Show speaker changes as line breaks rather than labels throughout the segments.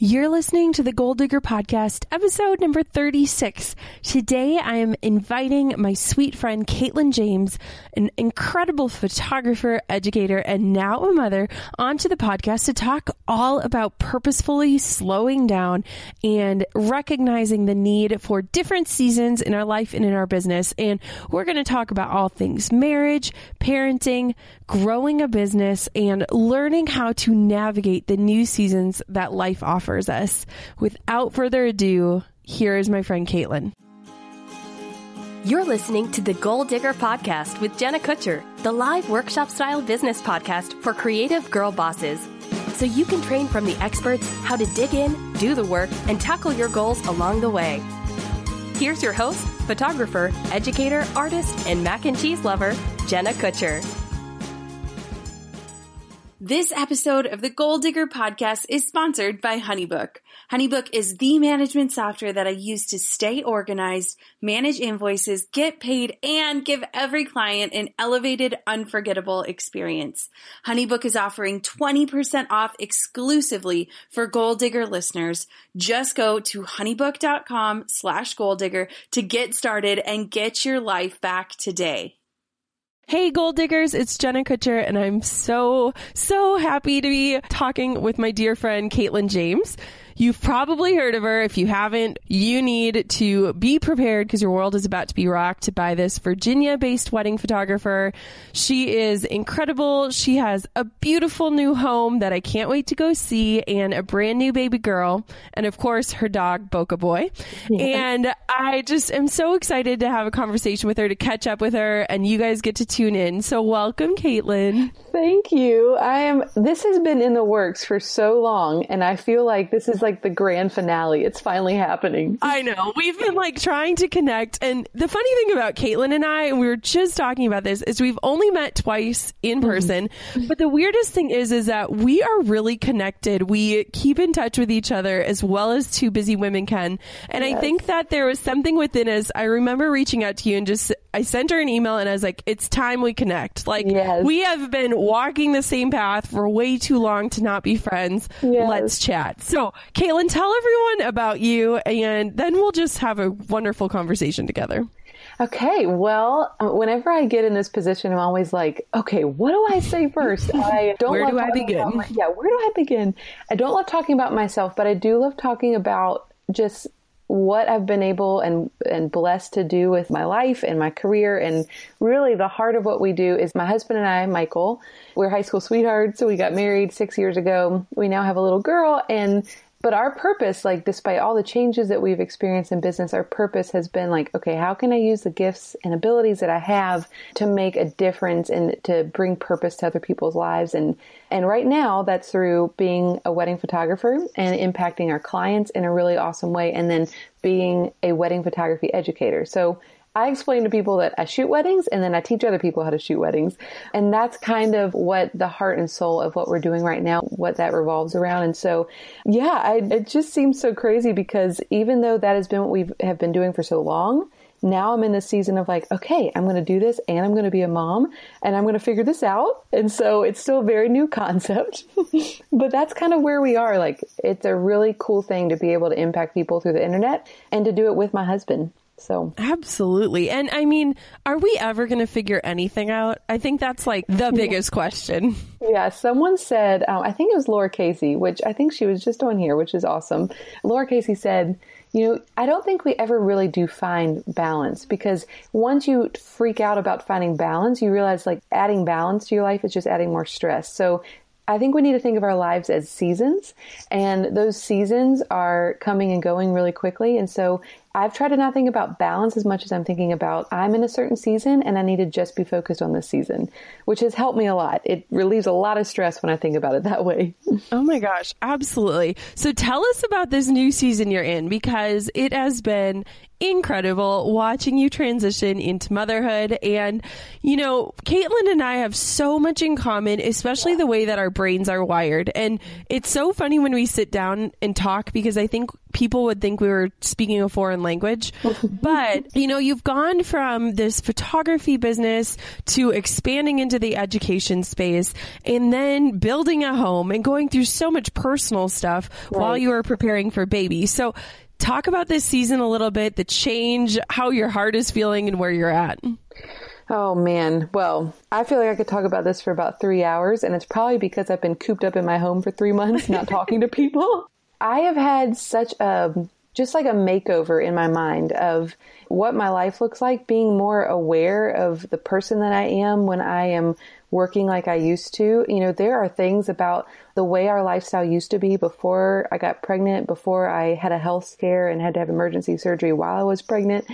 You're listening to the Goal Digger Podcast, episode number 36. Today I am inviting my sweet friend Katelyn James, an incredible photographer, educator, and now a mother, onto the podcast to talk all about purposefully slowing down and recognizing the need for different seasons in our life and in our business. And we're going to talk about all things marriage, parenting, growing a business, and learning how to navigate the new seasons that life offers us. Without further ado, here is my friend Katelyn.
You're listening to the Goal Digger Podcast with Jenna Kutcher, the live workshop style business podcast for creative girl bosses. So you can train from the experts how to dig in, do the work, and tackle your goals along the way. Here's your host, photographer, educator, artist, and mac and cheese lover, Jenna Kutcher.
This episode of the Goal Digger podcast is sponsored by Honeybook. Honeybook is the management software that I use to stay organized, manage invoices, get paid, and give every client an elevated, unforgettable experience. Honeybook is offering 20% off exclusively for Goal Digger listeners. Just go to honeybook.com slash goal digger to get started and get your life back today.
Hey, goal diggers, it's Jenna Kutcher, and I'm so, so happy to be talking with my dear friend Katelyn James. You've probably heard of her. If you haven't, you need to be prepared because your world is about to be rocked by this Virginia based wedding photographer. She is incredible. She has a beautiful new home that I can't wait to go see and a brand new baby girl. And of course, her dog, Boca Boy. Yeah. And I just am so excited to have a conversation with her, to catch up with her, and you guys get to tune in. So welcome, Katelyn.
Thank you. I am, this has been in the works for so long, and I feel like this is like like the grand finale. It's finally happening.
I know. We've been like trying to connect. And the funny thing about Katelyn and I, and we were just talking about this, is we've only met twice in mm-hmm. person. Mm-hmm. But the weirdest thing is, is that we are really connected. We keep in touch with each other as well as two busy women can. And yes. I think that there was something within us. I remember reaching out to you and just, I sent her an email and I was like, it's time we connect. Like, yes. we have been walking the same path for way too long to not be friends. Yes. Let's chat. So, Katelyn, tell everyone about you, and then we'll just have a wonderful conversation together.
Okay, well, uh, whenever I get in this position, I'm always like, okay, what do I say first? I
don't. where do I begin?
My, yeah, where do I begin? I don't love talking about myself, but I do love talking about just what I've been able and and blessed to do with my life and my career and really the heart of what we do is my husband and I, Michael, we're high school sweethearts, so we got married 6 years ago. We now have a little girl and but our purpose, like despite all the changes that we've experienced in business, our purpose has been like, okay, how can I use the gifts and abilities that I have to make a difference and to bring purpose to other people's lives? And, and right now that's through being a wedding photographer and impacting our clients in a really awesome way. And then being a wedding photography educator. So I explain to people that I shoot weddings and then I teach other people how to shoot weddings. And that's kind of what the heart and soul of what we're doing right now, what that revolves around. And so, yeah, I, it just seems so crazy because even though that has been what we have been doing for so long, now I'm in the season of like, okay, I'm going to do this and I'm going to be a mom and I'm going to figure this out. And so it's still a very new concept, but that's kind of where we are. Like, it's a really cool thing to be able to impact people through the internet and to do it with my husband. So
absolutely. And I mean, are we ever going to figure anything out? I think that's like the biggest question.
Yeah. Someone said, um, I think it was Laura Casey, which I think she was just on here, which is awesome. Laura Casey said, you know, I don't think we ever really do find balance because once you freak out about finding balance, you realize like adding balance to your life is just adding more stress. So I think we need to think of our lives as seasons, and those seasons are coming and going really quickly. And so I've tried to not think about balance as much as I'm thinking about I'm in a certain season and I need to just be focused on this season, which has helped me a lot. It relieves a lot of stress when I think about it that way.
Oh my gosh, absolutely. So tell us about this new season you're in because it has been incredible watching you transition into motherhood. And, you know, Katelyn and I have so much in common, especially the way that our brains are wired. And it's so funny when we sit down and talk because I think people would think we were speaking a foreign language. but, you know, you've gone from this photography business to expanding into the education space and then building a home and going through so much personal stuff right. while you were preparing for baby. So talk about this season a little bit, the change, how your heart is feeling, and where you're at.
Oh man. Well, I feel like I could talk about this for about three hours, and it's probably because I've been cooped up in my home for three months, not talking to people. I have had such a just like a makeover in my mind of what my life looks like, being more aware of the person that I am when I am working like I used to. You know, there are things about the way our lifestyle used to be before I got pregnant, before I had a health scare and had to have emergency surgery while I was pregnant.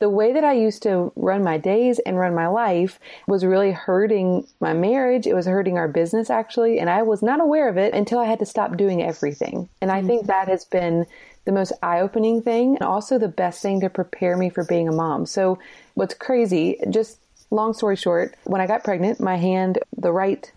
The way that I used to run my days and run my life was really hurting my marriage. It was hurting our business actually. And I was not aware of it until I had to stop doing everything. And I think mm-hmm. that has been the most eye opening thing and also the best thing to prepare me for being a mom. So, what's crazy, just long story short, when I got pregnant, my hand, the right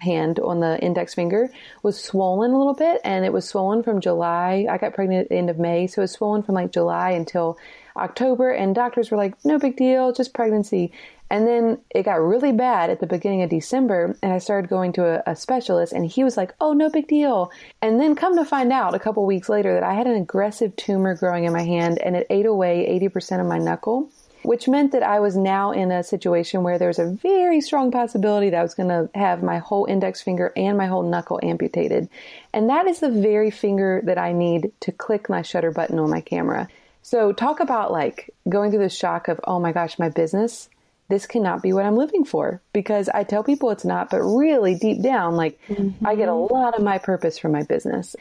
hand on the index finger was swollen a little bit and it was swollen from July. I got pregnant at the end of May, so it was swollen from like July until October and doctors were like, no big deal, just pregnancy. And then it got really bad at the beginning of December, and I started going to a, a, specialist, and he was like, "Oh, no big deal." And then come to find out a couple weeks later that I had an aggressive tumor growing in my hand, and it ate away 80% of my knuckle, which meant that I was now in a situation where there was a very strong possibility that I was going to have my whole index finger and my whole knuckle amputated. And that is the very finger that I need to click my shutter button on my camera. So talk about like going through the shock of, oh my gosh, my business this cannot be what I'm living for because I tell people it's not, but really deep down, like mm-hmm. I get a lot of my purpose from my business.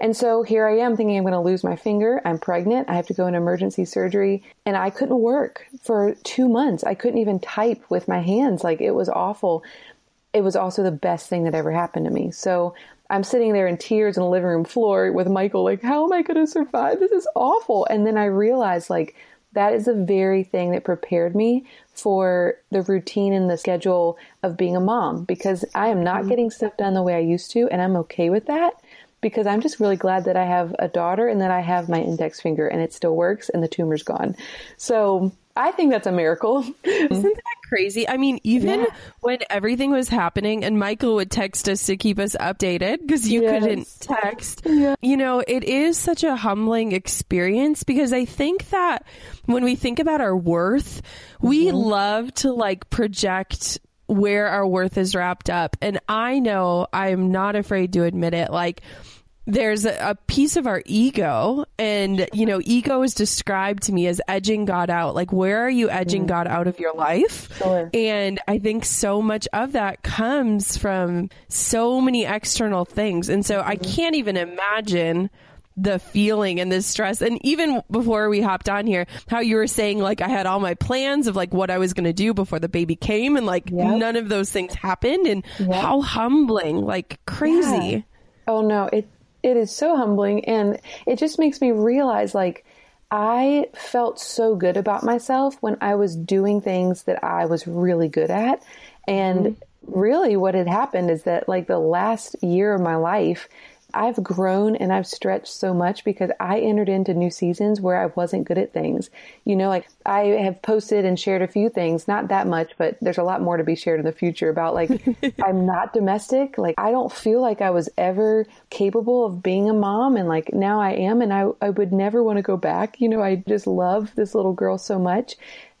And so here I am thinking I'm going to lose my finger. I'm pregnant. I have to go in emergency surgery and I couldn't work for two months. I couldn't even type with my hands. Like it was awful. It was also the best thing that ever happened to me. So I'm sitting there in tears on the living room floor with Michael, like, how am I going to survive? This is awful. And then I realized like, that is the very thing that prepared me for the routine and the schedule of being a mom because I am not mm-hmm. getting stuff done the way I used to, and I'm okay with that because I'm just really glad that I have a daughter and that I have my index finger and it still works and the tumor's gone. So I think that's a miracle.
Isn't that crazy? I mean, even yeah. when everything was happening and Michael would text us to keep us updated because you yes. couldn't text, yeah. you know, it is such a humbling experience because I think that when we think about our worth, mm-hmm. we love to like project where our worth is wrapped up. And I know I'm not afraid to admit it. Like, there's a, a, piece of our ego and you know ego is described to me as edging god out like where are you edging mm. god out of your life sure. and i think so much of that comes from so many external things and so mm. i mm-hmm. can't even imagine the feeling and the stress and even before we hopped on here how you were saying like i had all my plans of like what i was going to do before the baby came and like yep. none of those things happened and yep. how humbling like crazy yeah.
oh no it it is so humbling and it just makes me realize like I felt so good about myself when I was doing things that I was really good at. And mm-hmm. really what had happened is that like the last year of my life I've grown and I've stretched so much because I entered into new seasons where I wasn't good at things. You know, like I have posted and shared a few things, not that much, but there's a lot more to be shared in the future about like, I'm not domestic. Like, I don't feel like I was ever capable of being a mom. And like now I am. And I, I would never want to go back. You know, I just love this little girl so much.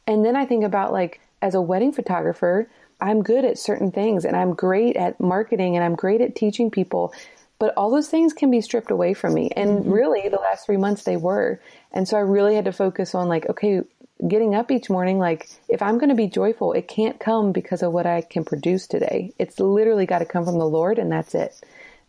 And then I think about like, as a wedding photographer, I'm good at certain things and I'm great at marketing and I'm great at teaching people. But all those things can be stripped away from me. And mm-hmm. really, the last three months they were. And so I really had to focus on, like, okay, getting up each morning, like, if I'm going to be joyful, it can't come because of what I can produce today. It's literally got to come from the Lord, and that's it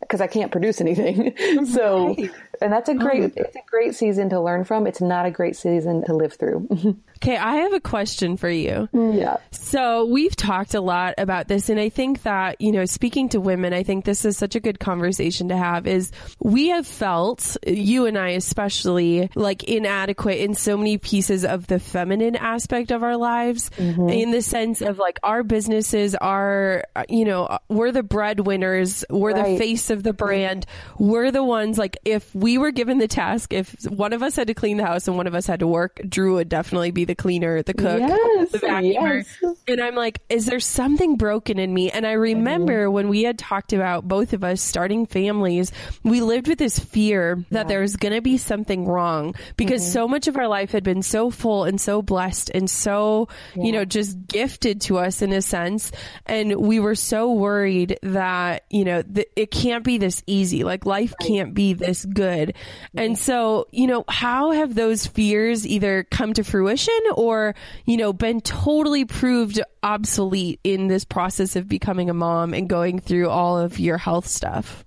because I can't produce anything. so, and that's a great, it's a great season to learn from. It's not a great season to live through.
okay. I have a question for you.
Yeah.
So we've talked a lot about this. And I think that, you know, speaking to women, I think this is such a good conversation to have is we have felt, you and I especially, like inadequate in so many pieces of the feminine aspect of our lives mm-hmm. in the sense of like our businesses are, you know, we're the breadwinners, we're right. the face of the brand. We're the ones like if we were given the task, if one of us had to clean the house and one of us had to work, Drew would definitely be the cleaner, the cook, yes, the vacuumer. Yes. And I'm like, is there something broken in me? And I remember mm-hmm. when we had talked about both of us starting families, we lived with this fear that yeah. there was going to be something wrong because mm-hmm. so much of our life had been so full and so blessed and so, yeah. you know, just gifted to us in a sense. And we were so worried that, you know, th- it can't be this easy. Like life can't be this good. And so, you know, how have those fears either come to fruition or, you know, been totally proved obsolete in this process of becoming a mom and going through all of your health stuff?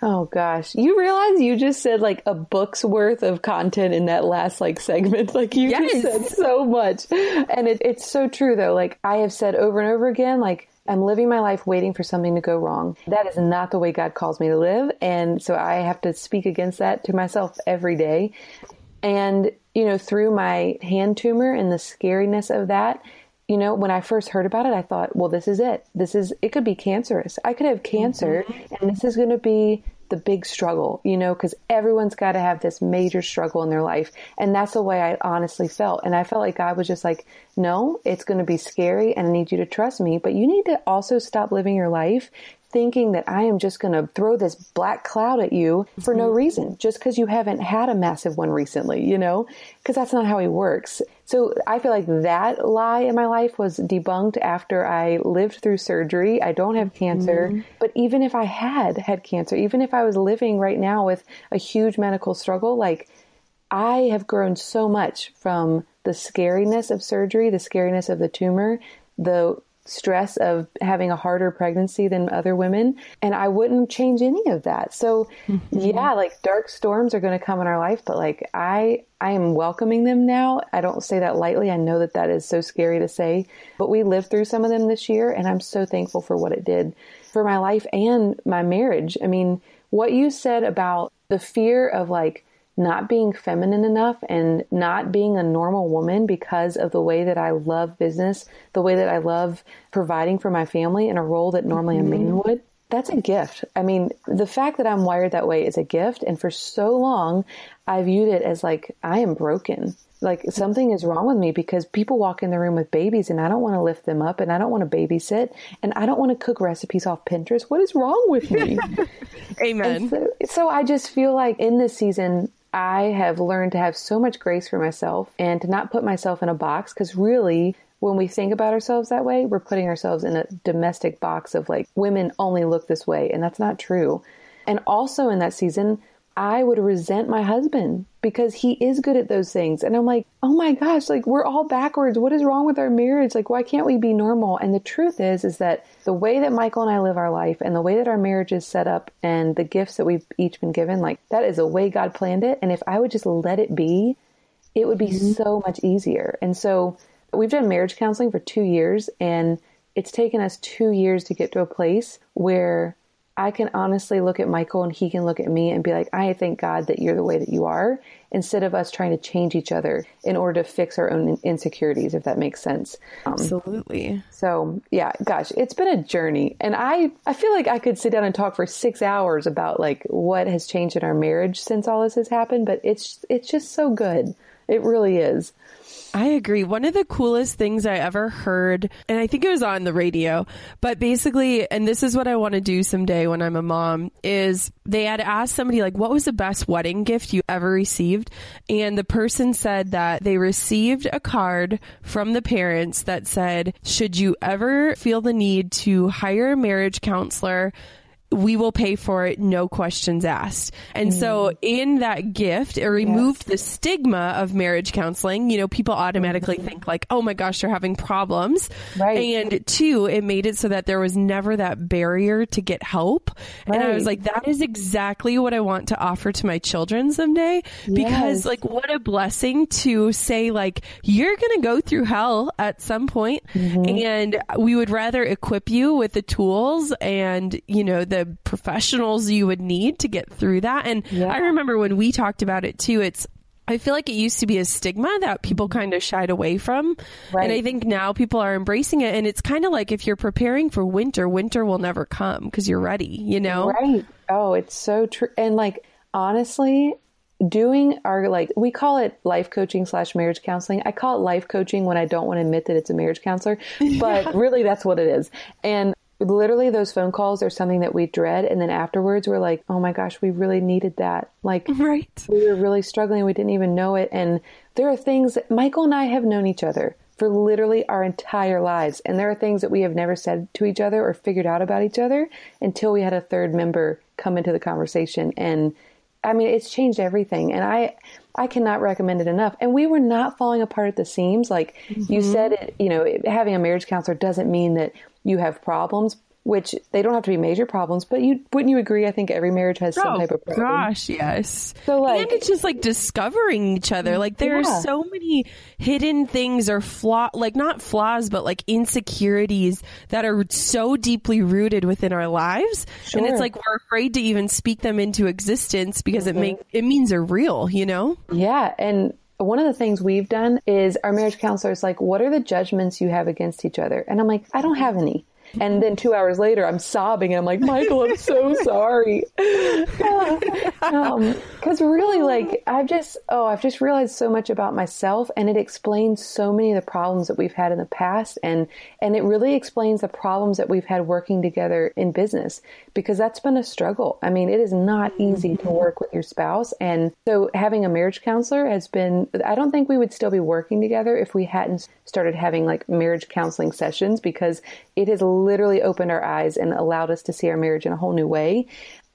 Oh gosh. You realize you just said like a book's worth of content in that last like segment. Like you yes. just said so much. And it, it's so true though. Like I have said over and over again, like I'm living my life waiting for something to go wrong. That is not the way God calls me to live. And so I have to speak against that to myself every day. And, you know, through my hand tumor and the scariness of that, you know, when I first heard about it, I thought, well, this is it. This is, it could be cancerous. I could have cancer mm-hmm. and this is going to be the big struggle, you know, because everyone's got to have this major struggle in their life. And that's the way I honestly felt. And I felt like God was just like, no, it's going to be scary and I need you to trust me, but you need to also stop living your life thinking that I am just going to throw this black cloud at you for no mm-hmm. reason, just because you haven't had a massive one recently, you know, because that's not how he works. So I feel like that lie in my life was debunked after I lived through surgery. I don't have cancer, mm-hmm. but even if I had had cancer, even if I was living right now with a huge medical struggle, like I have grown so much from the scariness of surgery, the scariness of the tumor, the stress of having a harder pregnancy than other women. And I wouldn't change any of that. So mm-hmm. yeah, like dark storms are going to come in our life, but like I, I am welcoming them now. I don't say that lightly. I know that that is so scary to say, but we lived through some of them this year and I'm so thankful for what it did for my life and my marriage. I mean, what you said about the fear of like not being feminine enough and not being a normal woman because of the way that I love business, the way that I love providing for my family in a role that normally a man mm-hmm. would. That's a gift. I mean, the fact that I'm wired that way is a gift. And for so long, I viewed it as like, I am broken. Like something is wrong with me because people walk in the room with babies and I don't want to lift them up and I don't want to babysit and I don't want to cook recipes off Pinterest. What is wrong with me?
Amen.
So, so I just feel like in this season, I have learned to have so much grace for myself and to not put myself in a box because really when we think about ourselves that way, we're putting ourselves in a domestic box of like women only look this way and that's not true. And also in that season, I would resent my husband because he is good at those things. And I'm like, oh my gosh, like we're all backwards. What is wrong with our marriage? Like, why can't we be normal? And the truth is, is that the way that Michael and I live our life and the way that our marriage is set up and the gifts that we've each been given, like that is the way God planned it. And if I would just let it be, it would be mm-hmm. so much easier. And so we've done marriage counseling for two years and it's taken us two years to get to a place where I can honestly look at Michael and he can look at me and be like, I thank God that you're the way that you are, instead of us trying to change each other in order to fix our own insecurities, if that makes sense.
Um, Absolutely.
So yeah, gosh, it's been a journey. And I, I feel like I could sit down and talk for six hours about like what has changed in our marriage since all this has happened, but it's, it's just so good. It really is.
I agree. One of the coolest things I ever heard, and I think it was on the radio, but basically, and this is what I want to do someday when I'm a mom, is they had asked somebody, like, what was the best wedding gift you ever received? And the person said that they received a card from the parents that said, should you ever feel the need to hire a marriage counselor, we will pay for it, no questions asked. And mm. so in that gift, it removed yes. the stigma of marriage counseling. You know, people automatically mm-hmm. think like, oh my gosh, they're having problems. Right. And two, it made it so that there was never that barrier to get help. Right. And I was like, that is exactly what I want to offer to my children someday. Because yes. like, what a blessing to say like, you're going to go through hell at some point, mm-hmm. and we would rather equip you with the tools and, you know, the the professionals you would need to get through that. And yeah. I remember when we talked about it too, it's I feel like it used to be a stigma that people mm-hmm. kind of shied away from. Right. And I think now people are embracing it. And it's kind of like if you're preparing for winter, winter will never come because you're ready, you know?
Right. Oh, it's so true. And like, honestly, doing our like we call it life coaching slash marriage counseling i call it life coaching when i don't want to admit that it's a marriage counselor but yeah. really that's what it is and literally those phone calls are something that we dread and then afterwards we're like oh my gosh we really needed that. Like
right.
we were really struggling we didn't even know it and there are things that michael and i have known each other for literally our entire lives and there are things that we have never said to each other or figured out about each other until we had a third member come into the conversation and i mean it's changed everything and i I cannot recommend it enough. And we were not falling apart at the seams. Like mm-hmm. you said, it, you know, having a marriage counselor doesn't mean that you have problems, which they don't have to be major problems, but you wouldn't you agree? I think every marriage has some oh, type of problem.
Gosh, yes. So like, and it's just like discovering each other. Like there yeah. are so many hidden things or flaw, like not flaws, but like insecurities that are so deeply rooted within our lives, sure. and it's like we're afraid to even speak them into existence because mm-hmm. it make it means they're real. You know?
Yeah, and one of the things we've done is our marriage counselor is like, what are the judgments you have against each other? And I'm like, I don't have any. And then two hours later, I'm sobbing. And I'm like, Michael, I'm so sorry. Because um, really, like, I've just, oh, I've just realized so much about myself, and it explains so many of the problems that we've had in the past, and and it really explains the problems that we've had working together in business because that's been a struggle. I mean, it is not easy to work with your spouse, and so having a marriage counselor has been. I don't think we would still be working together if we hadn't started having like marriage counseling sessions because it has literally opened our eyes and allowed us to see our marriage in a whole new way.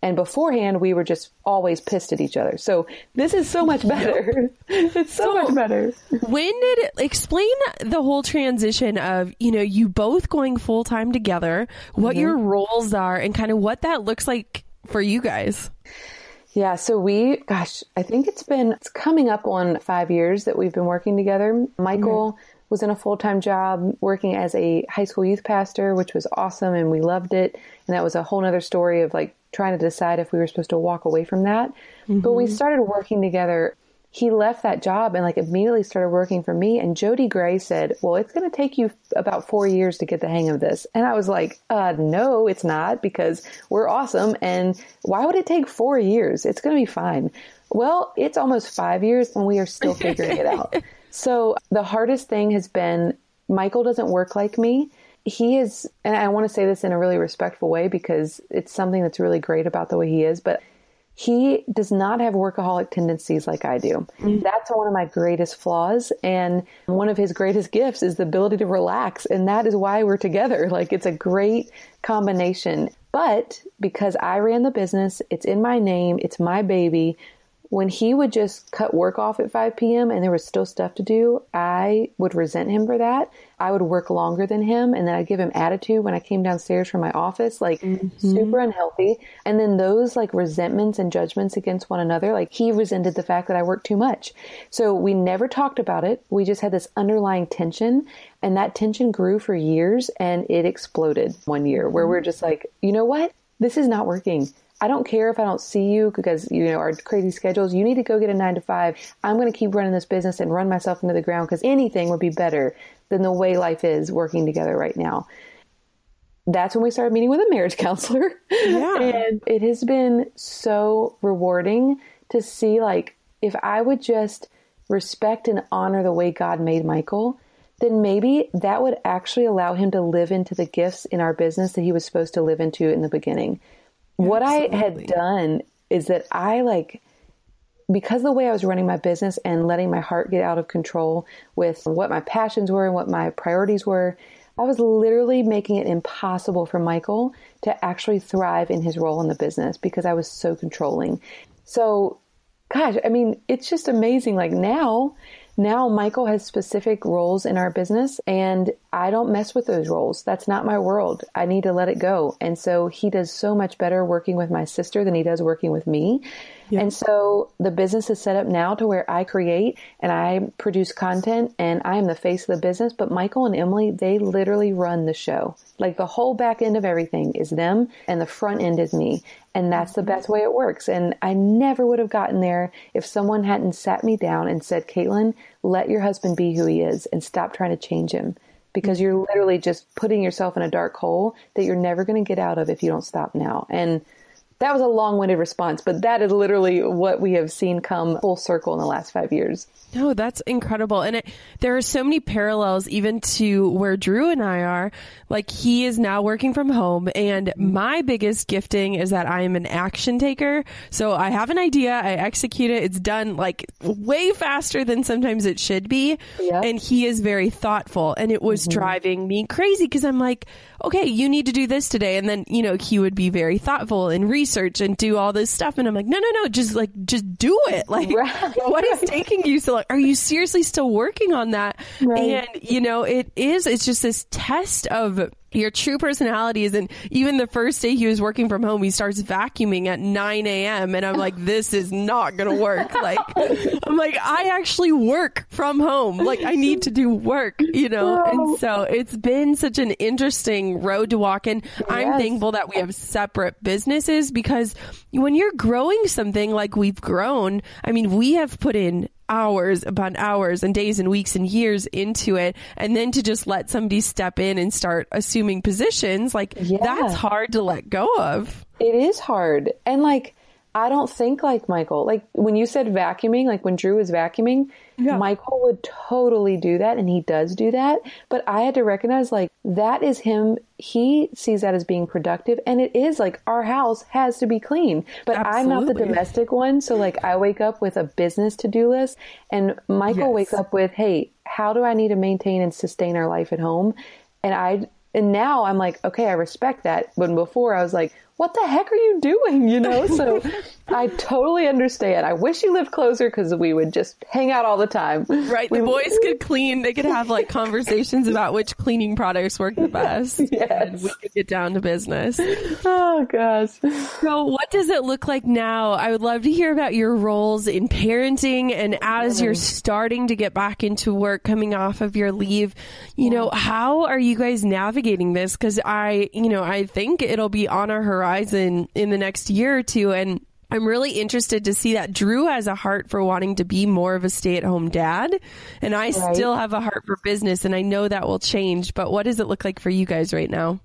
And beforehand, we were just always pissed at each other. So this is so much better. it's so, so, much better.
When did it explain the whole transition of, you know, you both going full time together, what mm-hmm. your roles are, and kind of what that looks like for you guys?
Yeah, so we, gosh, I think it's been, it's coming up on five years that we've been working together. Michael mm-hmm was in a full time job working as a high school youth pastor, which was awesome and we loved it. And that was a whole other story of like trying to decide if we were supposed to walk away from that. Mm-hmm. But we started working together. He left that job and like immediately started working for me. And Jody Gray said, Well, it's going to take you about four years to get the hang of this. And I was like, uh, No, it's not because we're awesome. And why would it take four years? It's going to be fine. Well, it's almost five years and we are still figuring it out. So the hardest thing has been Michael doesn't work like me. He is, and I want to say this in a really respectful way because it's something that's really great about the way he is, but he does not have workaholic tendencies like I do. Mm-hmm. That's one of my greatest flaws. And one of his greatest gifts is the ability to relax. And that is why we're together. Like it's a great combination. But because I ran the business, it's in my name, it's my baby when he would just cut work off at 5 p.m. and there was still stuff to do, I would resent him for that. I would work longer than him and then I'd give him attitude when I came downstairs from my office, like mm-hmm. super unhealthy. And then those like resentments and judgments against one another, like he resented the fact that I worked too much. So we never talked about it. We just had this underlying tension and that tension grew for years and it exploded one year where we're just like, you know what? this is not working. I don't care if I don't see you because, you know, our crazy schedules. You need to go get a nine to five. I'm going to keep running this business and run myself into the ground because anything would be better than the way life is working together right now. That's when we started meeting with a marriage counselor.
Yeah.
and it has been so rewarding to see, like, if I would just respect and honor the way God made Michael, then maybe that would actually allow him to live into the gifts in our business that he was supposed to live into in the beginning. What I had done is that I like, because the way I was running my business and letting my heart get out of control with what my passions were and what my priorities were, I was literally making it impossible for Michael to actually thrive in his role in the business because I was so controlling. So, gosh, I mean, it's just amazing. Like now, now Michael has specific roles in our business and I don't mess with those roles. That's not my world. I need to let it go. And so he does so much better working with my sister than he does working with me. And so the business is set up now to where I create and I produce content and I am the face of the business. But Michael and Emily, they literally run the show. Like the whole back end of everything is them and the front end is me. And that's the best way it works. And I never would have gotten there if someone hadn't sat me down and said, Katelyn, let your husband be who he is and stop trying to change him because you're literally just putting yourself in a dark hole that you're never going to get out of if you don't stop now. And that was a long-winded response, but that is literally what we have seen come full circle in the last five years.
No, that's incredible. And it, there are so many parallels even to where Drew and I are. Like he is now working from home and my biggest gifting is that I am an action taker. So I have an idea, I execute it. It's done like way faster than sometimes it should be.
Yep.
And he is very thoughtful and it was mm-hmm. driving me crazy because I'm like, okay, you need to do this today. And then, you know, he would be very thoughtful and research and do all this stuff. And I'm like, no, no, no, just like, just do it. Like,
Right.
what is taking you so long? Are you seriously still working on that?
Right.
And, you know, it is, it's just this test of your true personality is and even the first day he was working from home, he starts vacuuming at 9 a.m. And I'm like, this is not going to work. Like, I'm like, I actually work from home. Like, I need to do work, you know? And so it's been such an interesting road to walk in. I'm thankful that we have separate businesses because when you're growing something like we've grown, I mean, we have put in hours upon hours and days and weeks and years into it and then to just let somebody step in and start assuming positions like
Yeah.
that's hard to let go of
It is hard. And like, I don't think like Michael. Like when you said vacuuming, like when Drew was vacuuming, Michael would totally do that and he does do that. But I had to recognize like that is him. He sees that as being productive and it is like our house has to be clean. But I'm not the domestic one. So like I wake up with a business to do list and Michael
Yes.
wakes up with, Hey, how do I need to maintain and sustain our life at home? And I, and now I'm like, okay, I respect that. When before I was like, what the heck are you doing? You know, so I totally understand. I wish you lived closer because we would just hang out all the time.
right the boys could clean they could have like conversations about which cleaning products work the best
Yes.
and we could get down to business
Oh gosh.
So, what does it look like now? I would love to hear about your roles in parenting and as you're mm-hmm. starting to get back into work coming off of your leave. You know, how are you guys navigating this? Because I, you know, I think it'll be on our horizon in the next year or two. And I'm really interested to see that Drew has a heart for wanting to be more of a stay at home dad. And I
Right.
still have a heart for business. And I know that will change. But what does it look like for you guys right now?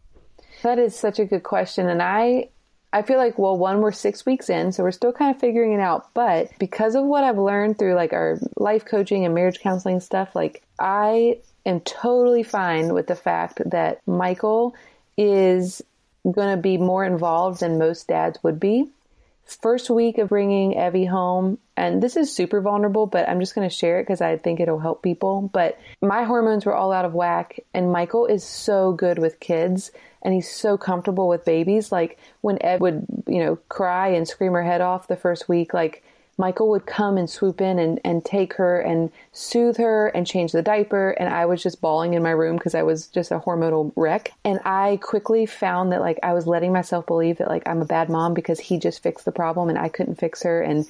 That is such a good question. And I, I feel like, well, one, we're six weeks in, so we're still kind of figuring it out. But because of what I've learned through like our life coaching and marriage counseling stuff, like I am totally fine with the fact that Michael is going to be more involved than most dads would be. First week of bringing Evie home, and this is super vulnerable, but I'm just going to share it because I think it'll help people. But my hormones were all out of whack, and Michael is so good with kids and he's so comfortable with babies. Like when Ev would, you know, cry and scream her head off the first week, like Michael would come and swoop in and, and take her and soothe her and change the diaper. And I was just bawling in my room because I was just a hormonal wreck. And I quickly found that like I was letting myself believe that like I'm a bad mom because he just fixed the problem and I couldn't fix her. And,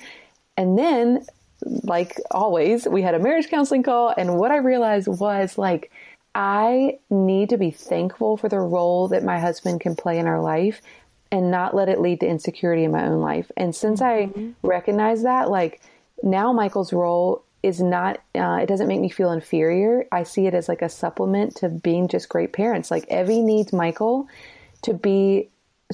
and then like always, we had a marriage counseling call. And what I realized was like, I need to be thankful for the role that my husband can play in our life and not let it lead to insecurity in my own life. And since mm-hmm. I recognize that, like now Michael's role is not, uh, it doesn't make me feel inferior. I see it as like a supplement to being just great parents. Like Evie needs Michael to be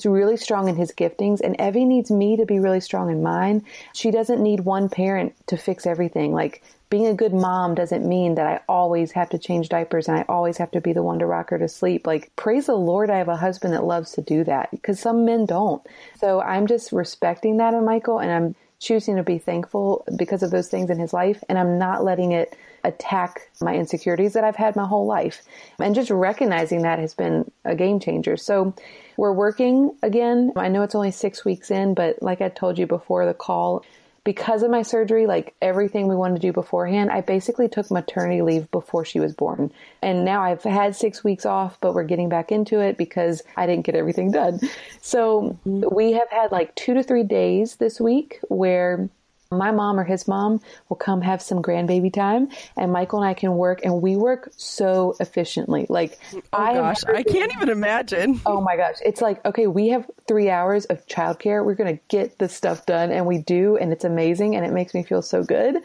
really strong in his giftings and Evie needs me to be really strong in mine. She doesn't need one parent to fix everything. Like being a good mom doesn't mean that I always have to change diapers and I always have to be the one to rock her to sleep. Like praise the Lord I have a husband that loves to do that because some men don't. So I'm just respecting that in Michael and I'm choosing to be thankful because of those things in his life and I'm not letting it attack my insecurities that I've had my whole life. And just recognizing that has been a game changer. So we're working again. I know it's only six weeks in, but like I told you before the call, because of my surgery, like everything we wanted to do beforehand, I basically took maternity leave before she was born. And now I've had six weeks off, but we're getting back into it because I didn't get everything done. So mm-hmm. we have had like two to three days this week where my mom or his mom will come have some grandbaby time and Michael and I can work and we work so efficiently. Like,
oh I gosh, I can't even imagine.
Oh my gosh. It's like, okay, we have three hours of childcare. We're to get this stuff done and we do. And it's amazing. And it makes me feel so good.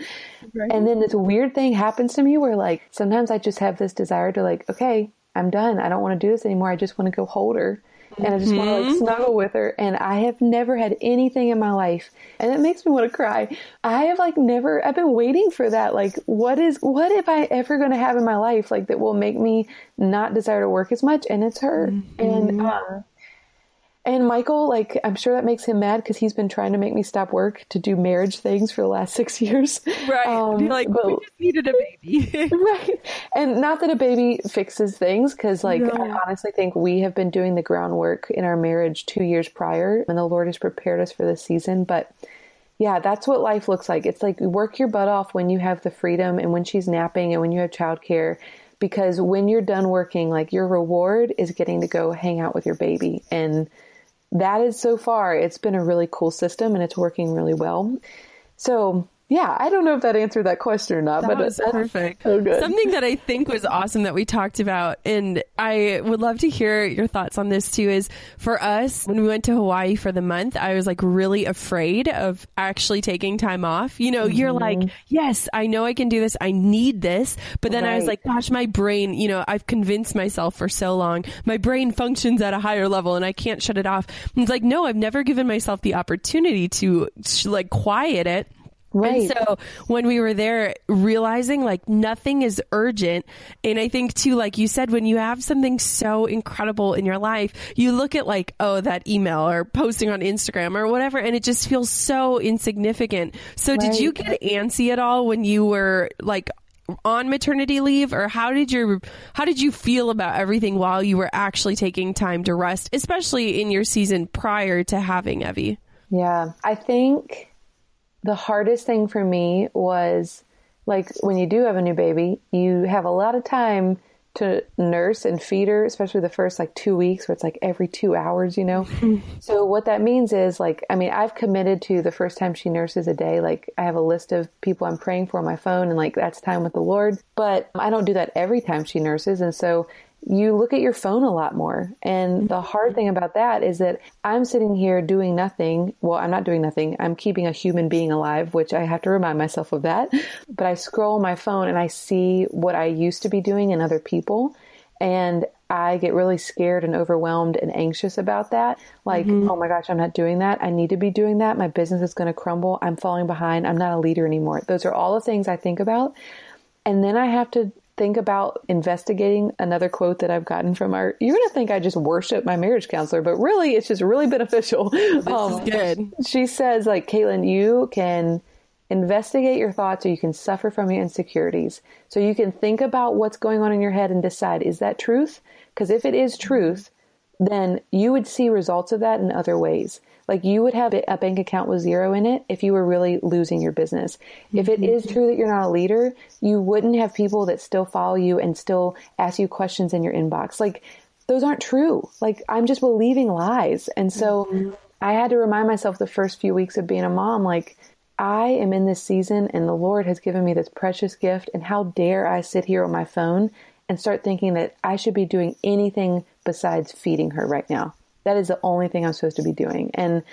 Right. And then this weird thing happens to me where like, sometimes I just have this desire to like, okay, I'm done. I don't want to do this anymore. I just want to go hold her and I just mm-hmm. want to like snuggle with her. And I have never had anything in my life, and it makes me want to cry. I have like never. I've been waiting for that. Like, what is what if I ever going to have in my life like that will make me not desire to work as much? And it's her. Mm-hmm. And um, and Michael, like, I'm sure that makes him mad because he's been trying to make me stop work to do marriage things for the last six years.
Right. Um, like, but, we just needed a baby.
right. And not that a baby fixes things because, like, no. I honestly think we have been doing the groundwork in our marriage two years prior and the Lord has prepared us for this season. But yeah, that's what life looks like. It's like work your butt off when you have the freedom and when she's napping and when you have childcare because when you're done working, like your reward is getting to go hang out with your baby and that is so far, it's been a really cool system and it's working really well. So yeah, I don't know if that answered that question or not,
that
but
was perfect. Oh, Something that I think was awesome that we talked about, and I would love to hear your thoughts on this too. Is for us when we went to Hawaii for the month, I was like really afraid of actually taking time off. You know, mm-hmm. you're like, yes, I know I can do this. I need this, but then right. I was like, gosh, my brain. You know, I've convinced myself for so long, my brain functions at a higher level, and I can't shut it off. And it's like, no, I've never given myself the opportunity to like quiet it Right. And so when we were there, realizing like nothing is urgent. And I think too, like you said, when you have something so incredible in your life, you look at like, oh, that email or posting on Instagram or whatever, and it just feels so insignificant. So right. did you get antsy at all when you were like on maternity leave or how did your how did you feel about everything while you were actually taking time to rest especially in your season prior to having Evie
yeah i think the hardest thing for me was like when you do have a new baby, you have a lot of time to nurse and feed her, especially the first like two weeks where it's like every two hours, you know? so what that means is like, I mean, I've committed to the first time she nurses a day, like I have a list of people I'm praying for on my phone and like that's time with the Lord, but I don't do that every time she nurses. And so you look at your phone a lot more. And the hard thing about that is that I'm sitting here doing nothing. Well, I'm not doing nothing. I'm keeping a human being alive, which I have to remind myself of that. But I scroll my phone and I see what I used to be doing in other people. And I get really scared and overwhelmed and anxious about that. Like, mm-hmm. oh my gosh, I'm not doing that. I need to be doing that. My business is going to crumble. I'm falling behind. I'm not a leader anymore. Those are all the things I think about. And then I have to think about investigating another quote that I've gotten from our, you're going to think I just worship my marriage counselor, but really it's just really beneficial.
This um, is good.
She says like, Katelyn, you can investigate your thoughts or you can suffer from your insecurities. So you can think about what's going on in your head and decide, is that truth? Because if it is truth, then you would see results of that in other ways. Like you would have a bank account with zero in it if you were really losing your business. Mm-hmm. If it is true that you're not a leader, you wouldn't have people that still follow you and still ask you questions in your inbox. Like those aren't true. Like I'm just believing lies. And so mm-hmm. I had to remind myself the first few weeks of being a mom, like I am in this season and the Lord has given me this precious gift. And how dare I sit here on my phone and start thinking that I should be doing anything besides feeding her right now. That is the only thing I'm supposed to be doing. And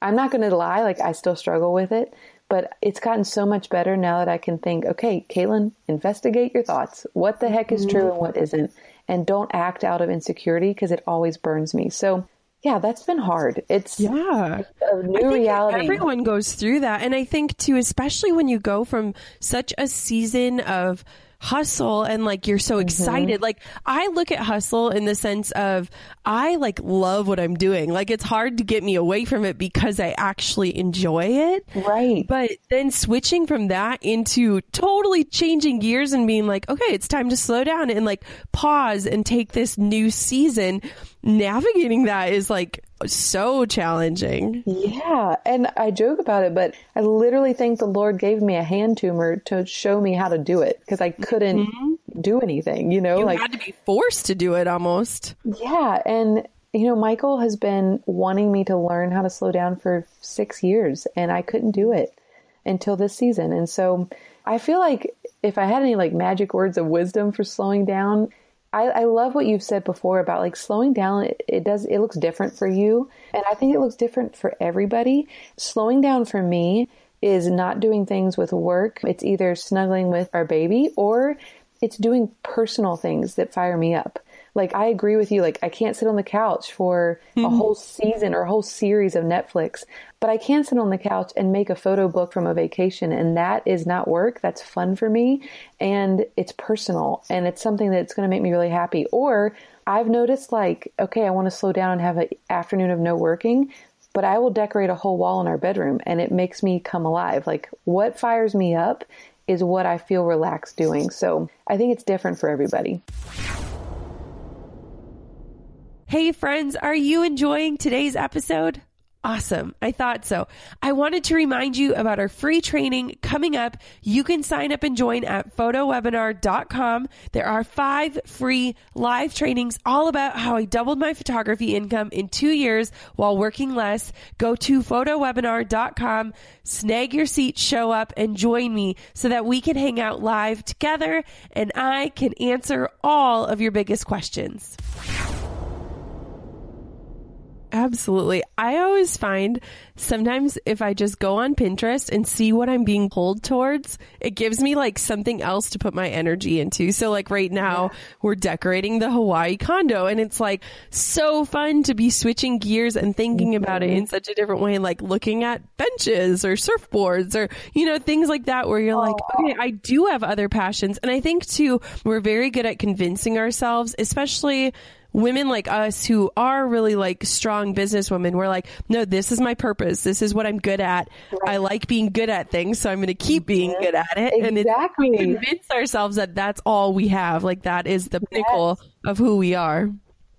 I'm not going to lie, like I still struggle with it, but it's gotten so much better now that I can think, okay, Katelyn, investigate your thoughts. What the heck is mm-hmm. true and what isn't? And don't act out of insecurity because it always burns me. So yeah, that's been hard. It's
yeah,
a new reality.
Everyone goes through that. And I think too, especially when you go from such a season of hustle and like you're so excited. Mm-hmm. Like I look at hustle in the sense of I like love what I'm doing. Like it's hard to get me away from it because I actually enjoy it.
Right.
But then switching from that into totally changing gears and being like, okay, it's time to slow down and like pause and take this new season. Navigating that is like so challenging.
Yeah. And I joke about it, but I literally think the Lord gave me a hand tumor to show me how to do it because I couldn't mm-hmm. do anything, you know?
You
like
had to be forced to do it almost.
Yeah. And you know, Michael has been wanting me to learn how to slow down for six years and I couldn't do it until this season. And so I feel like if I had any like magic words of wisdom for slowing down, I, I, love what you've said before about like slowing down. It, it, does, it looks different for you. And I think it looks different for everybody. Slowing down for me is not doing things with work. It's either snuggling with our baby or it's doing personal things that fire me up like I agree with you. Like I can't sit on the couch for mm-hmm. a whole season or a whole series of Netflix, but I can sit on the couch and make a photo book from a vacation. And that is not work. That's fun for me. And it's personal and it's something that's going to make me really happy. Or I've noticed like, okay, I want to slow down and have an afternoon of no working but I will decorate a whole wall in our bedroom and it makes me come alive. Like what fires me up is what I feel relaxed doing. So I think it's different for everybody.
Hey, friends, are you enjoying today's episode? Awesome. I thought so. I wanted to remind you about our free training coming up. You can sign up and join at photowebinar.com. There are five free live trainings all about how I doubled my photography income in two years while working less. Go to photowebinar.com, snag your seat, show up and join me so that we can hang out live together and I can answer all of your biggest questions. Absolutely. I always find sometimes if I just go on Pinterest and see what I'm being pulled towards, it gives me like something else to put my energy into. So like right now yeah. we're decorating the Hawaii condo and it's like so fun to be switching gears and thinking mm-hmm. about it in such a different way like looking at benches or surfboards or, you know, things like that where you're like, okay, I do have other passions. And I think too, we're very good at convincing ourselves, especially women like us who are really like strong businesswomen, we're like, no, this is my purpose. This is what I'm good at. Right. I like being good at things, so I'm going to keep being good at it.
Exactly.
And convince ourselves that that's all we have. Like that is the pinnacle yes. of who we are.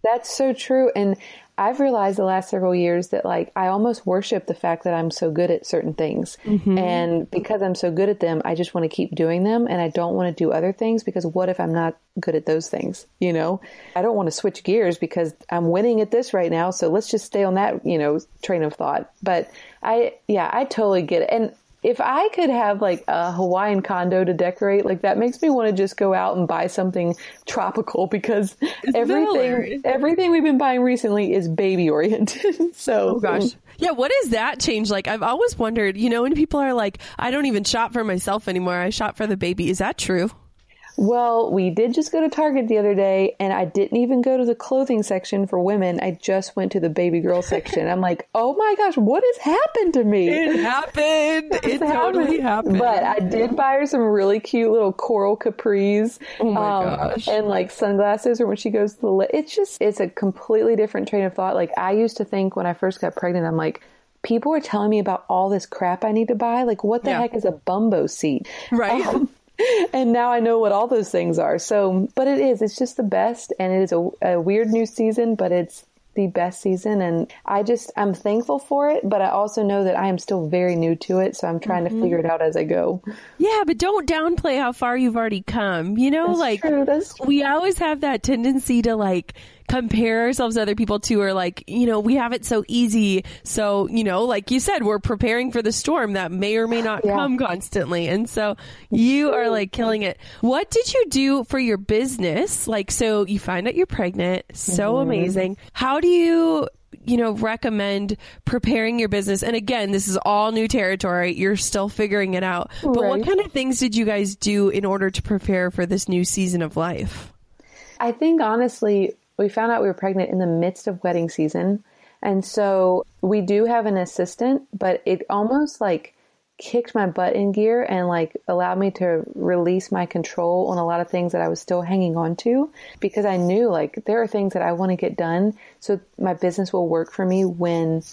That's so true. And I've realized the last several years that like I almost worship the fact that I'm so good at certain things. Mm-hmm. And because I'm so good at them, I just want to keep doing them and I don't want to do other things because what if I'm not good at those things, you know? I don't want to switch gears because I'm winning at this right now, so let's just stay on that, you know, train of thought. But I yeah, I totally get it. And if I could have like a Hawaiian condo to decorate, like that makes me want to just go out and buy something tropical because Isn't everything everything we've been buying recently is baby oriented. so
oh gosh. Yeah, what is that change like? I've always wondered, you know, when people are like, I don't even shop for myself anymore. I shop for the baby. Is that true?
Well, we did just go to Target the other day and I didn't even go to the clothing section for women. I just went to the baby girl section. I'm like, oh my gosh, what has happened to me?
It happened. it happened. totally happened.
But I did buy her some really cute little coral capris.
Oh my um, gosh.
And like sunglasses or when she goes to the, li- it's just, it's a completely different train of thought. Like I used to think when I first got pregnant, I'm like, people are telling me about all this crap I need to buy. Like, what the yeah. heck is a bumbo seat?
Right. Um,
and now I know what all those things are. So, but it is, it's just the best. And it is a, a weird new season, but it's the best season and I just I'm thankful for it, but I also know that I am still very new to it, so I'm trying mm-hmm. to figure it out as I go.
Yeah, but don't downplay how far you've already come. You know,
That's
like
true.
we always have that tendency to like compare ourselves to other people too or like you know we have it so easy so you know like you said we're preparing for the storm that may or may not yeah. come constantly and so you are like killing it what did you do for your business like so you find out you're pregnant so mm-hmm. amazing how do you you know, recommend preparing your business? And again, this is all new territory. You're still figuring it out. But
Right.
what kind of things did you guys do in order to prepare for this new season of life?
I think honestly, we found out we were pregnant in the midst of wedding season. And so we do have an assistant, but it almost like kicked my butt in gear and like allowed me to release my control on a lot of things that I was still hanging on to because I knew like there are things that I want to get done so my business will work for me when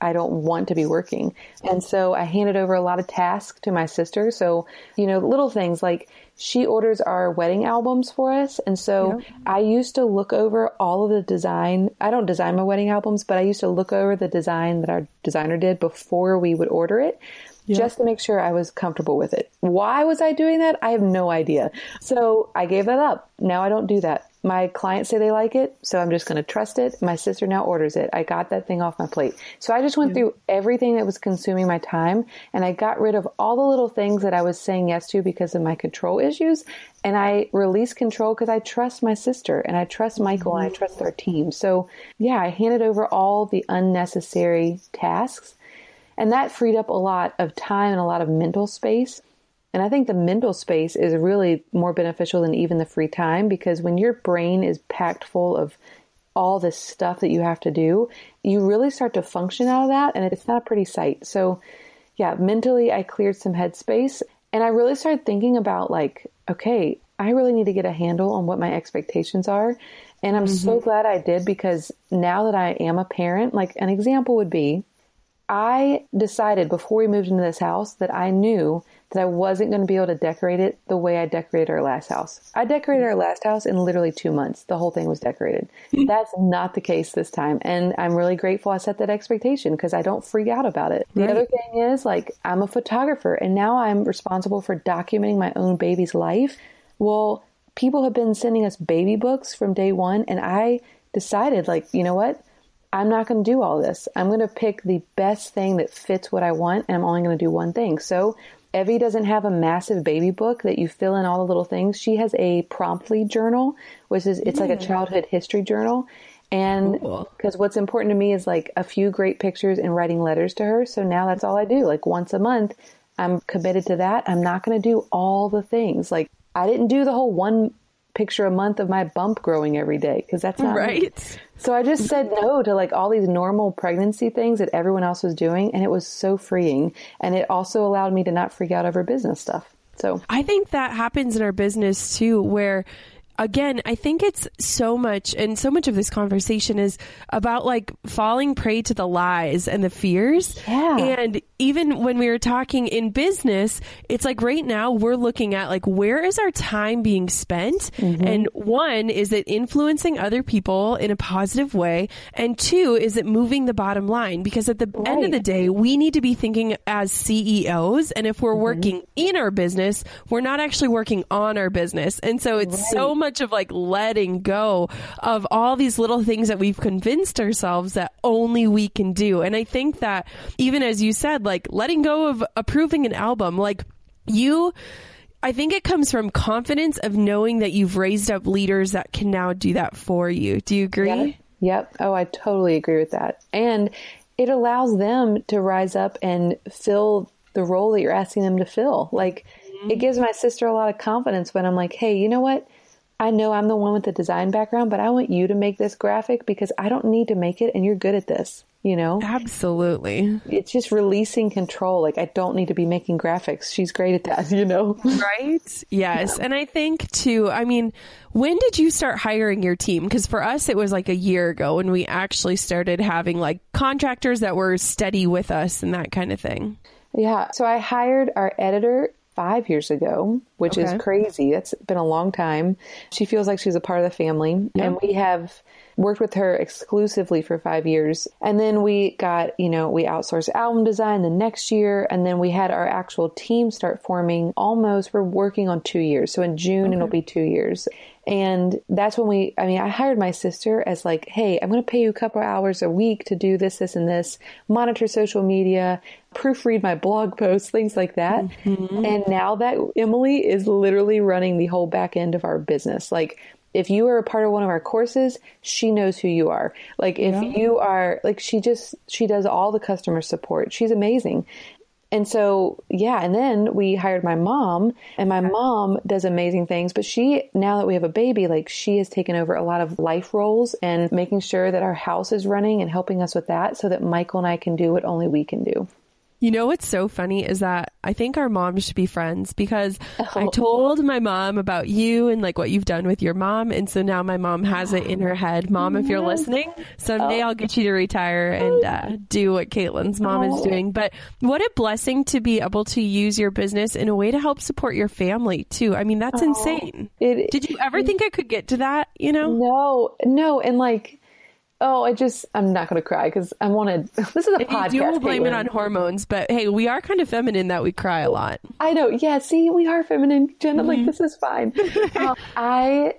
I don't want to be working. And so I handed over a lot of tasks to my sister. So, you know, little things like she orders our wedding albums for us. And so I used to look over all of the design. I don't design my wedding albums, but I used to look over the design that our designer did before we would order it. Just to make sure I was comfortable with it. Why was I doing that? I have no idea. So I gave that up. Now I don't do that. My clients say they like it, so I'm just going to trust it. My sister now orders it. I got that thing off my plate. So I just went through everything that was consuming my time and I got rid of all the little things that I was saying yes to because of my control issues. And I released control because I trust my sister and I trust Michael and I mm-hmm. trust our team. So yeah, I handed over all the unnecessary tasks and that freed up a lot of time and a lot of mental space. And I think the mental space is really more beneficial than even the free time because when your brain is packed full of all this stuff that you have to do, you really start to function out of that and it's not a pretty sight. So yeah, mentally I cleared some headspace and I really started thinking about like, okay, I really need to get a handle on what my expectations are. And I'm so mm-hmm. glad I did because now that I am a parent, like an example would be I decided before we moved into this house that I knew that I wasn't going to be able to decorate it the way I decorated our last house. I decorated our last house in literally two months. The whole thing was decorated. Hmm. That's not the case this time. And I'm really grateful I set that expectation because I don't freak out about it. The other thing is like, I'm a photographer and now I'm responsible for documenting my own baby's life. Well, people have been sending us baby books from day one and I decided like, you know what? I'm not going to do all this. I'm going to pick the best thing that fits what I want, and I'm only going to do one thing. So, Evie doesn't have a massive baby book that you fill in all the little things. She has a promptly journal, which is it's like a childhood history journal. And because what's important to me is like a few great pictures and writing letters to her. So now that's all I do. Like once a month, I'm committed to that. I'm not going to do all the things. Like I didn't do the whole one picture a month of my bump growing every day because that's not.
Right.
So I just said no to like all these normal pregnancy things that everyone else was doing. And it was so freeing. And it also allowed me to not freak out over business stuff. So
I think that happens in our business too, where again, I think it's so much, and so much of this conversation is about like falling prey to the lies and the fears.
Yeah.
And even when we were talking in business, it's like right now we're looking at like where is our time being spent? Mm-hmm. And one, is it influencing other people in a positive way? And two, is it moving the bottom line? Because at the end of the day, we need to be thinking as CEOs. And if we're mm-hmm. working in our business, we're not actually working on our business. And so it's so much of like letting go of all these little things that we've convinced ourselves that only we can do. And I think that even as you said, like letting go of approving an album, like you, I think it comes from confidence of knowing that you've raised up leaders that can now do that for you. Do you agree?
Yep. Yep. Oh, I totally agree with that. And it allows them to rise up and fill the role that you're asking them to fill. Like it mm-hmm. gives my sister a lot of confidence when I'm like, hey, you know what? I know I'm the one with the design background, but I want you to make this graphic because I don't need to make it and you're good at this. You know,
Absolutely.
it's just releasing control. Like I don't need to be making graphics. She's great at that, you know?
Right? Yes. And I think too, I mean, when did you start hiring your team? Because for us, it was like a year ago when we actually started having like contractors that were steady with us and that kind of thing.
Yeah. So I hired our editor five years ago, which
Okay.
is crazy. That's been a long time. She feels like she's a part of the family. And we have worked with her exclusively for five years. And then we got, you know, we outsourced album design the next year. And then we had our actual team start forming almost, we're working on two years. So in June, it'll be two years. And that's when we, I mean, I hired my sister as like, hey, I'm going to pay you a couple hours a week to do this, this, and this, monitor social media, proofread my blog posts, things like that. Mm-hmm. And now that Emily is literally running the whole back end of our business. Like, if you are a part of one of our courses, she knows who you are. Like if yeah. you are like she just she does all the customer support. She's amazing. And so, yeah, and then we hired my mom, and my mom does amazing things. But she, now that we have a baby, like she has taken over a lot of life roles and making sure that our house is running and helping us with that so that Michael and I can do what only we can do.
You know what's so funny is that I think our moms should be friends because oh. I told my mom about you and like what you've done with your mom. And so now my mom has it in her head. Mom, if you're listening, someday oh. I'll get you to retire and uh, do what Katelyn's mom oh. is doing. But what a blessing to be able to use your business in a way to help support your family too. I mean, that's oh. insane. It, Did you ever it, think I could get to that? You know?
No, no. And like, Oh, I just, I'm not going to cry because I wanted, this is a podcast.
You do blame Katelyn. it on hormones, but hey, we are kind of feminine that we cry a lot.
I know. Yeah. See, we are feminine, Jenna. Mm-hmm. Like, this is fine. um, I,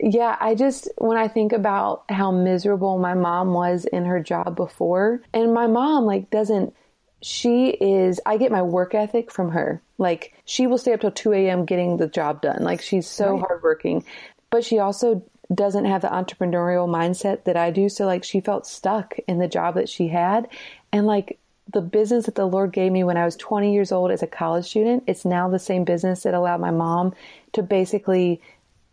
yeah, I just, when I think about how miserable my mom was in her job before, and my mom, like, doesn't, she is, I get my work ethic from her. Like, she will stay up till 2 a.m. getting the job done. Like, she's so right. hardworking. But she also doesn't have the entrepreneurial mindset that I do. So like she felt stuck in the job that she had. And like the business that the Lord gave me when I was 20 years old as a college student, it's now the same business that allowed my mom to basically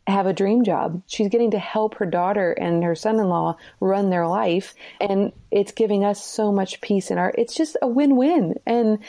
have a dream job. She's getting to help her daughter and her son-in-law run their life and it's giving us so much peace in our it's just a win-win. And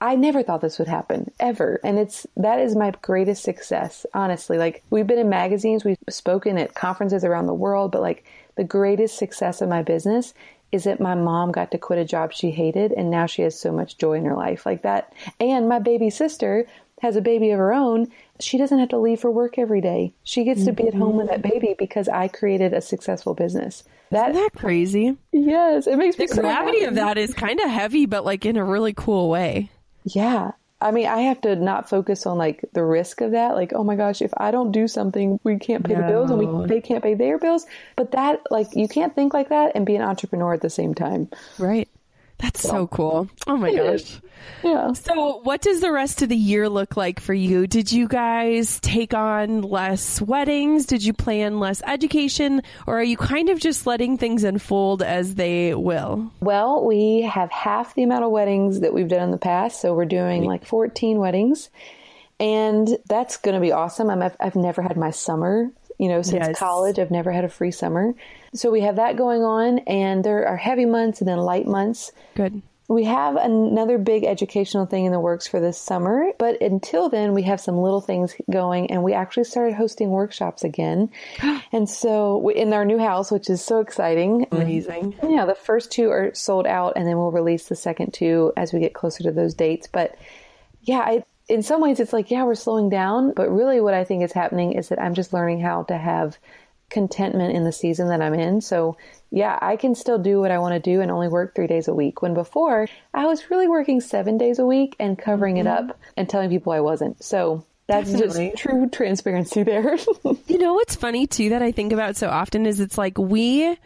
I never thought this would happen ever. And it's, that is my greatest success, honestly. Like we've been in magazines, we've spoken at conferences around the world, but like the greatest success of my business is that my mom got to quit a job she hated and now she has so much joy in her life like that. And my baby sister has a baby of her own. She doesn't have to leave for work every day. She gets to be at home with that mm-hmm. baby because I created a successful business.
That, Isn't that crazy?
Yes, it makes
the
me.
The gravity of that is kind of heavy, but like in a really cool way.
Yeah. I mean, I have to not focus on like the risk of that. Like, oh my gosh, if I don't do something, we can't pay no. the bills and we, they can't pay their bills. But that, like, you can't think like that and be an entrepreneur at the same time.
Right. That's so, so cool. Oh my gosh. Is.
Yeah.
So, what does the rest of the year look like for you? Did you guys take on less weddings? Did you plan less education? Or are you kind of just letting things unfold as they will?
Well, we have half the amount of weddings that we've done in the past. So, we're doing like 14 weddings. And that's going to be awesome. i have never had my summer you know, since yes. college. I've never had a free summer. So we have that going on, and there are heavy months and then light months.
Good.
We have another big educational thing in the works for this summer, but until then, we have some little things going, and we actually started hosting workshops again. and so, in our new house, which is so exciting,
amazing.
Yeah, the first two are sold out, and then we'll release the second two as we get closer to those dates. But yeah, I, in some ways, it's like, yeah, we're slowing down, but really, what I think is happening is that I'm just learning how to have contentment in the season that I'm in. So yeah, I can still do what I want to do and only work three days a week. When before I was really working seven days a week and covering mm-hmm. it up and telling people I wasn't. So that's Definitely. just true transparency there.
you know what's funny too that I think about so often is it's like we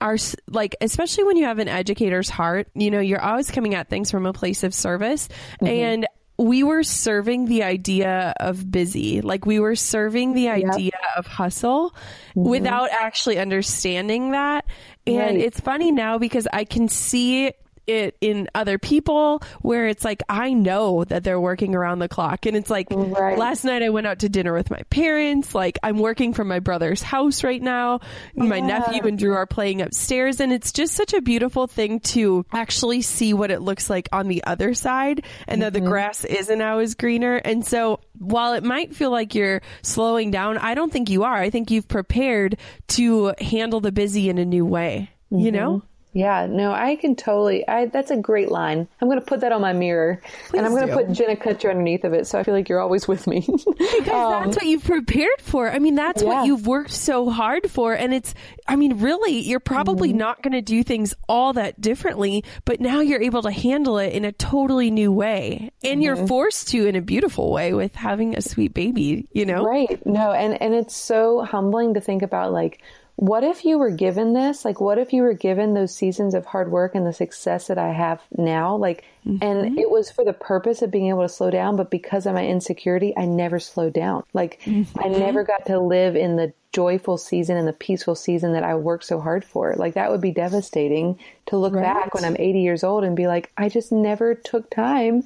are like especially when you have an educator's heart you know you're always coming at things from a place of service mm-hmm. and we were serving the idea of busy. Like we were serving the idea yep. of hustle mm-hmm. without actually understanding that. And right. it's funny now because I can see it in other people where it's like I know that they're working around the clock and it's like right. last night I went out to dinner with my parents like I'm working from my brother's house right now yeah. my nephew and Drew are playing upstairs and it's just such a beautiful thing to actually see what it looks like on the other side and mm-hmm. that the mm-hmm. grass isn't always greener and so while it might feel like you're slowing down I don't think you are I think you've prepared to handle the busy in a new way mm-hmm. you know
yeah, no, I can totally. I, that's a great line. I'm going to put that on my mirror, Please and I'm going to put Jenna Kutcher underneath of it, so I feel like you're always with me.
because um, that's what you've prepared for. I mean, that's yeah. what you've worked so hard for, and it's. I mean, really, you're probably mm-hmm. not going to do things all that differently, but now you're able to handle it in a totally new way, and mm-hmm. you're forced to in a beautiful way with having a sweet baby. You know,
right? No, and and it's so humbling to think about, like what if you were given this? Like, what if you were given those seasons of hard work and the success that I have now? Like, mm-hmm. and it was for the purpose of being able to slow down, but because of my insecurity, I never slowed down. Like, mm-hmm. I never got to live in the joyful season and the peaceful season that I worked so hard for. Like that would be devastating to look
Right.
back when I'm 80 years old and be like, I just never took time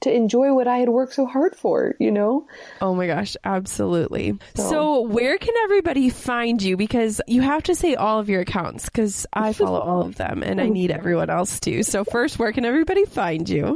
to enjoy what I had worked so hard for, you know?
Oh my gosh, absolutely. So,
So-
where can everybody find you? Because you have to say all of your accounts because I follow all of them and I oh, need everyone else to. So, first, where can everybody find you?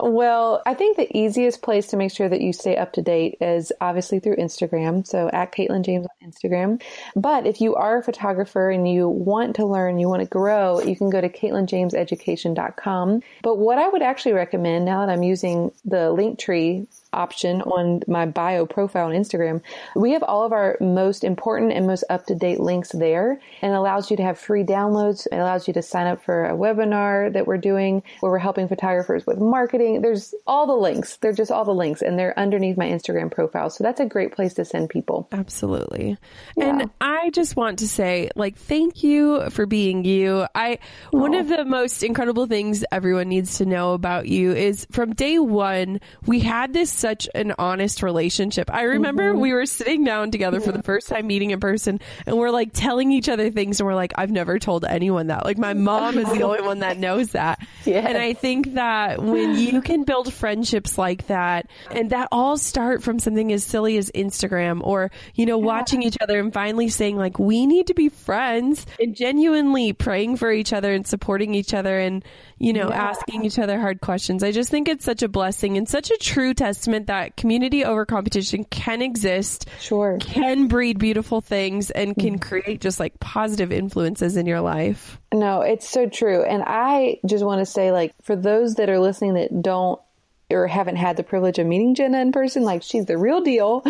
Well, I think the easiest place to make sure that you stay up to date is obviously through Instagram. So at Katelyn James on Instagram. But if you are a photographer and you want to learn, you want to grow, you can go to KatelynJamesEducation.com. But what I would actually recommend now that I'm using the Linktree option on my bio profile on Instagram, we have all of our most important and most up to date links there and allows you to have free downloads. It allows you to sign up for a webinar that we're doing where we're helping photographers with marketing. There's all the links. They're just all the links and they're underneath my Instagram profile. So that's a great place to send people.
Absolutely.
Yeah.
And I just want to say, like, thank you for being you. I, one of oh. the most incredible things everyone needs to know about you is from day one, we had this such an honest relationship. I remember mm-hmm. we were sitting down together for the first time meeting in person and we're like telling each other things and we're like, I've never told anyone that. Like, my mom is the only one that knows that.
Yes.
And I think that when you can build friendships like that, and that all start from something as silly as Instagram or, you know, watching each other and finally saying, like, we need to be friends and genuinely praying for each other and supporting each other and, you know, asking each other hard questions. I just think it's such a blessing and such a true testament that community over competition can exist,
Sure.
can breed beautiful things, and can mm-hmm. create just like positive influences in your life.
No, it's so true. And I just want to say, like, for those that are listening that don't or haven't had the privilege of meeting Jenna in person, like, she's the real deal.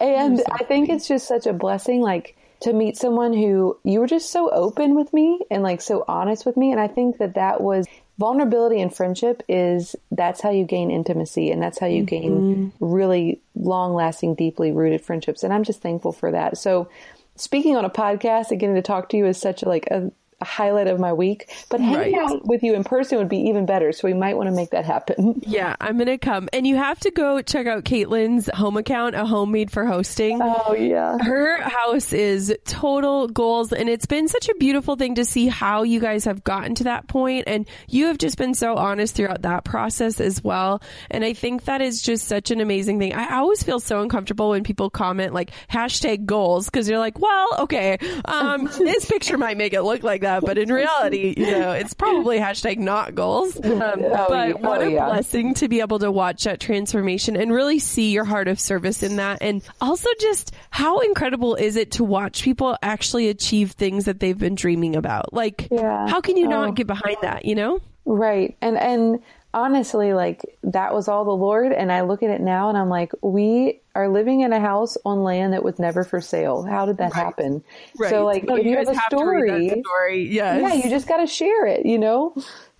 And I think it's just such a blessing, like, to meet someone who you were just so open with me and, like, so honest with me. And I think that that was vulnerability and friendship is that's how you gain intimacy and that's how you mm-hmm. gain really long lasting, deeply rooted friendships. And I'm just thankful for that. So, speaking on a podcast and getting to talk to you is such like a, a highlight of my week. But hanging
Right.
out with you in person would be even better. So we might want to make that happen.
Yeah, I'm going to come. And you have to go check out Katelyn's home account, a homemade for hosting.
Oh yeah.
Her house is total goals, and it's been such a beautiful thing to see how you guys have gotten to that point, and you have just been so honest throughout that process as well. And I think that is just such an amazing thing. I always feel so uncomfortable when people comment like hashtag goals because you're like, well, okay, um, this picture might make it look like that, but in reality, you know, it's probably hashtag not goals. Um, but what
oh,
a
yeah.
blessing to be able to watch that transformation and really see your heart of service in that. And also just how incredible is it to watch people actually achieve things that they've been dreaming about? Like,
Yeah.
how can you
Oh.
not get behind that, you know?
Right. And and honestly, like that was all the Lord. And I look at it now and I'm like, we are living in a house on land that was never for sale. How did that happen? So like oh, if you, have a story,
story. Yes.
yeah, you just got to share it, you know?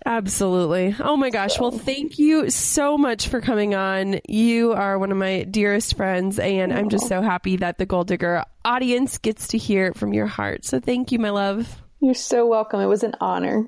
Absolutely. Oh my gosh. Well, thank you so much for coming on. You are one of my dearest friends, and I'm just so happy that the Goal Digger audience gets to hear it from your heart. So thank you, my love.
You're so welcome. It was an honor.